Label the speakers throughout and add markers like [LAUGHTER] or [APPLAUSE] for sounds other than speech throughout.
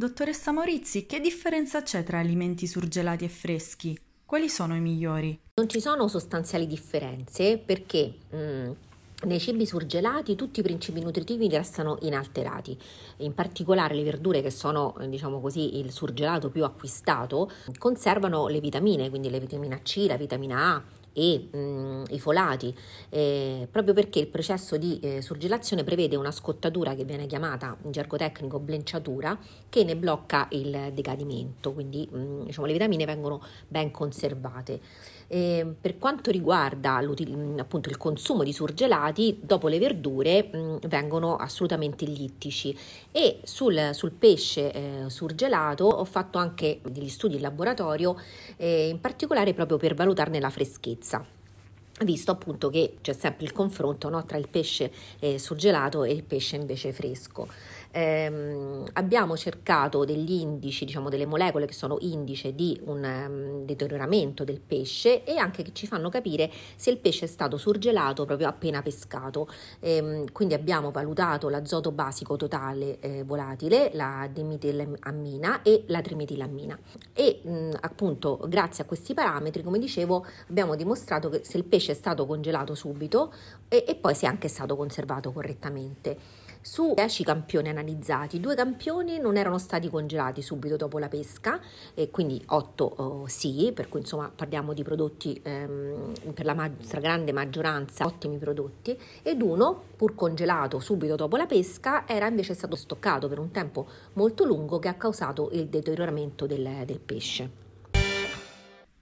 Speaker 1: Dottoressa Maurizi, che differenza c'è tra alimenti surgelati e freschi? Quali sono i migliori?
Speaker 2: Non ci sono sostanziali differenze perché mh, mm, nei cibi surgelati tutti i principi nutritivi restano inalterati, in particolare le verdure che sono diciamo così, il surgelato più acquistato conservano le vitamine, quindi la vitamina C, la vitamina A, e mh, i folati, eh, proprio perché il processo di eh, surgelazione prevede una scottatura che viene chiamata in gergo tecnico blenciatura che ne blocca il decadimento, quindi mh, diciamo, le vitamine vengono ben conservate. Eh, per quanto riguarda appunto il consumo di surgelati, dopo le verdure mh, vengono assolutamente littici e sul, sul pesce eh, surgelato ho fatto anche degli studi in laboratorio, eh, in particolare proprio per valutarne la freschezza visto appunto che c'è sempre il confronto no, tra il pesce eh, surgelato e il pesce invece fresco. Ehm, abbiamo cercato degli indici, diciamo delle molecole che sono indice di un um, deterioramento del pesce e anche che ci fanno capire se il pesce è stato surgelato proprio appena pescato. Ehm, quindi abbiamo valutato l'azoto basico totale eh, volatile, la dimetilammina e la trimetilammina e mh, appunto grazie a questi parametri, come dicevo, abbiamo dimostrato che se il pesce è stato congelato subito e, e poi se è anche stato conservato correttamente. Su 10 campioni analizzati, due campioni non erano stati congelati subito dopo la pesca, e quindi 8 oh, sì, per cui insomma parliamo di prodotti ehm, per la ma- stragrande maggioranza ottimi prodotti, ed uno, pur congelato subito dopo la pesca, era invece stato stoccato per un tempo molto lungo che ha causato il deterioramento del, del pesce.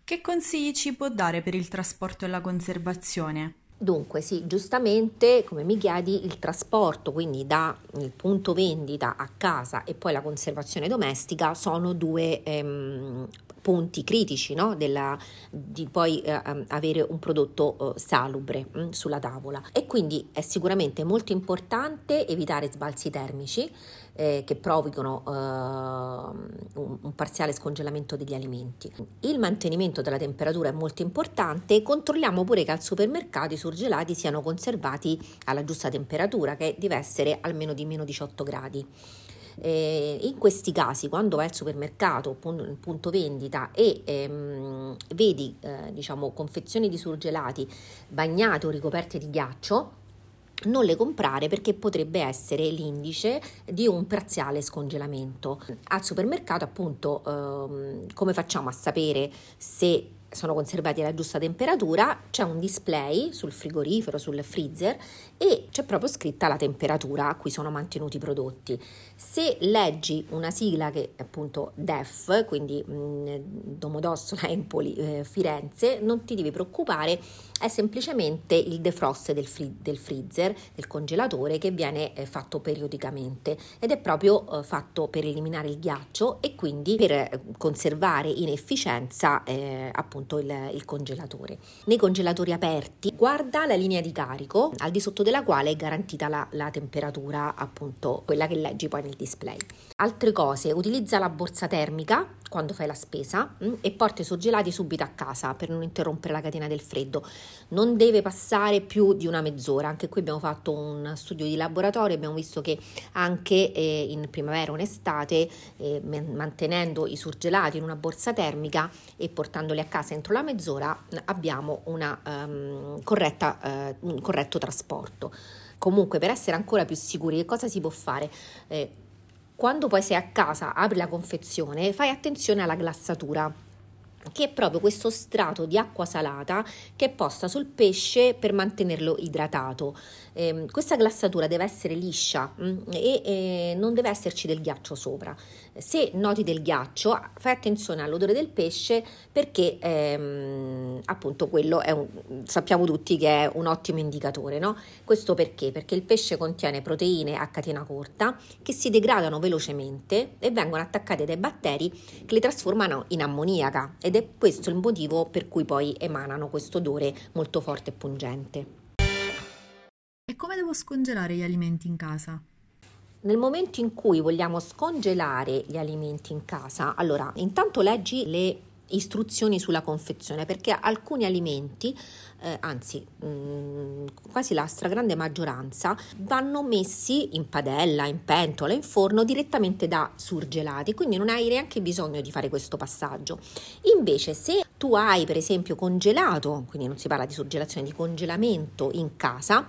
Speaker 1: Che consigli ci può dare per il trasporto e la conservazione?
Speaker 2: Dunque, sì, giustamente, come mi chiedi, il trasporto, quindi dal punto vendita a casa e poi la conservazione domestica sono due ehm, punti critici no? Della, di poi eh, ehm, avere un prodotto eh, salubre mh, mm, sulla tavola e quindi è sicuramente molto importante evitare sbalzi termici eh, che provochino eh, un, un, parziale scongelamento degli alimenti. Il mantenimento della temperatura è molto importante, controlliamo pure che al supermercato i surgelati siano conservati alla giusta temperatura che deve essere almeno di meno 18 gradi. Eh, in questi casi, quando vai al supermercato, punto, punto vendita e ehm, vedi eh, diciamo, confezioni di surgelati bagnate o ricoperte di ghiaccio, non le comprare perché potrebbe essere l'indice di un parziale scongelamento. Al supermercato, appunto, ehm, come facciamo a sapere se sono conservati alla giusta temperatura, c'è un display sul frigorifero, sul freezer e c'è proprio scritta la temperatura a cui sono mantenuti i prodotti. Se leggi una sigla che è appunto DEF, quindi mh, mm, Domodossola [LAUGHS] Empoli eh, Firenze, non ti devi preoccupare, è semplicemente il defrost del, free, del freezer, del congelatore che viene eh, fatto periodicamente ed è proprio eh, fatto per eliminare il ghiaccio e quindi per eh, conservare in efficienza eh, appunto appunto il, il congelatore. Nei congelatori aperti guarda la linea di carico al di sotto della quale è garantita la, la temperatura appunto quella che leggi poi nel display. Altre cose, utilizza la borsa termica quando fai la spesa mh, mm, e porta i surgelati subito a casa per non interrompere la catena del freddo. Non deve passare più di una mezz'ora. Anche qui abbiamo fatto un studio di laboratorio, abbiamo visto che anche eh, in primavera o in estate, eh, mantenendo i surgelati in una borsa termica e portandoli a casa entro la mezz'ora, abbiamo una, um, corretta, uh, un corretto trasporto. Comunque, per essere ancora più sicuri, che cosa si può fare? Eh, quando poi sei a casa, apri la confezione, fai attenzione alla glassatura che è proprio questo strato di acqua salata che è posta sul pesce per mantenerlo idratato. Eh, questa glassatura deve essere liscia mh, mm, e eh, non deve esserci del ghiaccio sopra. Se noti del ghiaccio, fai attenzione all'odore del pesce perché ehm, appunto quello è un, sappiamo tutti che è un ottimo indicatore, no? Questo perché? Perché il pesce contiene proteine a catena corta che si degradano velocemente e vengono attaccate dai batteri che le trasformano in ammoniaca ed è questo il motivo per cui poi emanano questo odore molto forte e pungente.
Speaker 1: E come devo scongelare gli alimenti in casa?
Speaker 2: Nel momento in cui vogliamo scongelare gli alimenti in casa, allora intanto leggi le istruzioni sulla confezione perché alcuni alimenti eh, anzi mh, mm, quasi la stragrande maggioranza vanno messi in padella, in pentola, in forno direttamente da surgelati, quindi non hai neanche bisogno di fare questo passaggio. Invece se tu hai per esempio congelato, quindi non si parla di surgelazione, di congelamento in casa,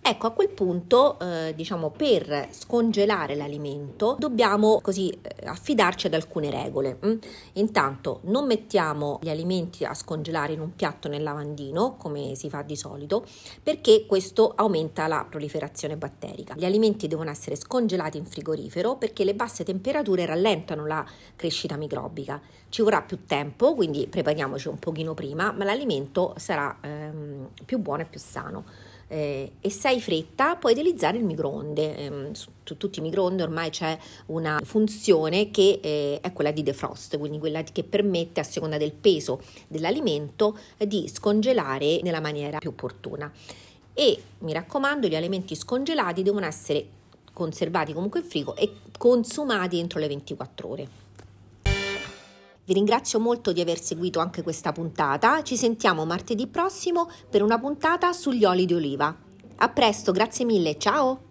Speaker 2: Ecco, a quel punto, eh, diciamo, per scongelare l'alimento dobbiamo così eh, affidarci ad alcune regole. Mm? Intanto non mettiamo gli alimenti a scongelare in un piatto nel lavandino, come si fa di solito, perché questo aumenta la proliferazione batterica. Gli alimenti devono essere scongelati in frigorifero perché le basse temperature rallentano la crescita microbica. Ci vorrà più tempo, quindi prepariamoci un pochino prima, ma l'alimento sarà ehm, più buono e più sano eh, e se hai fretta puoi utilizzare il microonde. Eh, su tutti i microonde ormai c'è una funzione che eh, è quella di defrost, quindi quella che permette a seconda del peso dell'alimento di scongelare nella maniera più opportuna. E mi raccomando, gli alimenti scongelati devono essere conservati comunque in frigo e consumati entro le 24 ore. Vi ringrazio molto di aver seguito anche questa puntata. Ci sentiamo martedì prossimo per una puntata sugli oli di oliva. A presto, grazie mille, ciao!